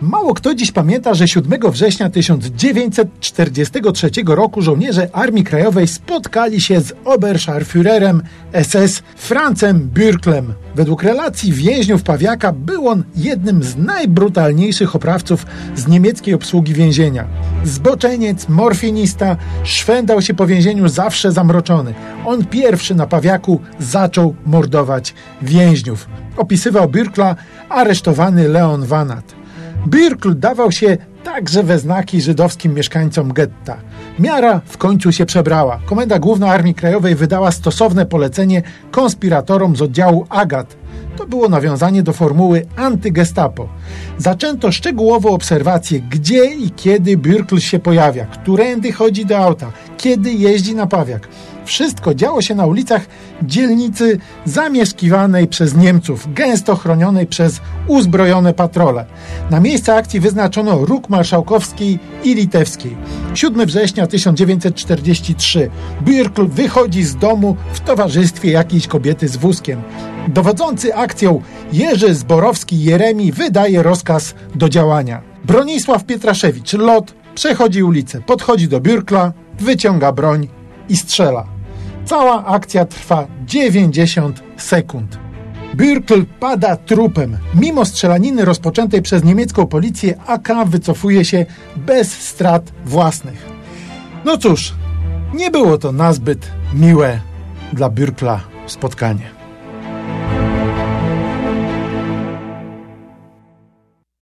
Mało kto dziś pamięta, że 7 września 1943 roku żołnierze Armii Krajowej spotkali się z Oberscharführerem SS Francem Bürklem. Według relacji więźniów Pawiaka był on jednym z najbrutalniejszych oprawców z niemieckiej obsługi więzienia. Zboczeniec, morfinista, szwendał się po więzieniu zawsze zamroczony. On pierwszy na Pawiaku zaczął mordować więźniów. Opisywał Bürkla aresztowany Leon Vanat. Birkl dawał się także we znaki żydowskim mieszkańcom getta. Miara w końcu się przebrała. Komenda Główna Armii Krajowej wydała stosowne polecenie konspiratorom z oddziału Agat. To było nawiązanie do formuły antygestapo. Zaczęto szczegółowo obserwację, gdzie i kiedy Birkl się pojawia, którędy chodzi do auta, kiedy jeździ na pawiak. Wszystko działo się na ulicach dzielnicy zamieszkiwanej przez Niemców, gęsto chronionej przez uzbrojone patrole. Na miejsce akcji wyznaczono róg marszałkowskiej i litewskiej. 7 września 1943. Birkl wychodzi z domu w towarzystwie jakiejś kobiety z wózkiem. Dowodzący akcją Jerzy Zborowski-Jeremi wydaje rozkaz do działania. Bronisław Pietraszewicz, lot, przechodzi ulicę, podchodzi do Birkla, wyciąga broń i strzela. Cała akcja trwa 90 sekund. Bürkl pada trupem. Mimo strzelaniny rozpoczętej przez niemiecką policję, AK wycofuje się bez strat własnych. No cóż, nie było to nazbyt miłe dla Bürkla spotkanie.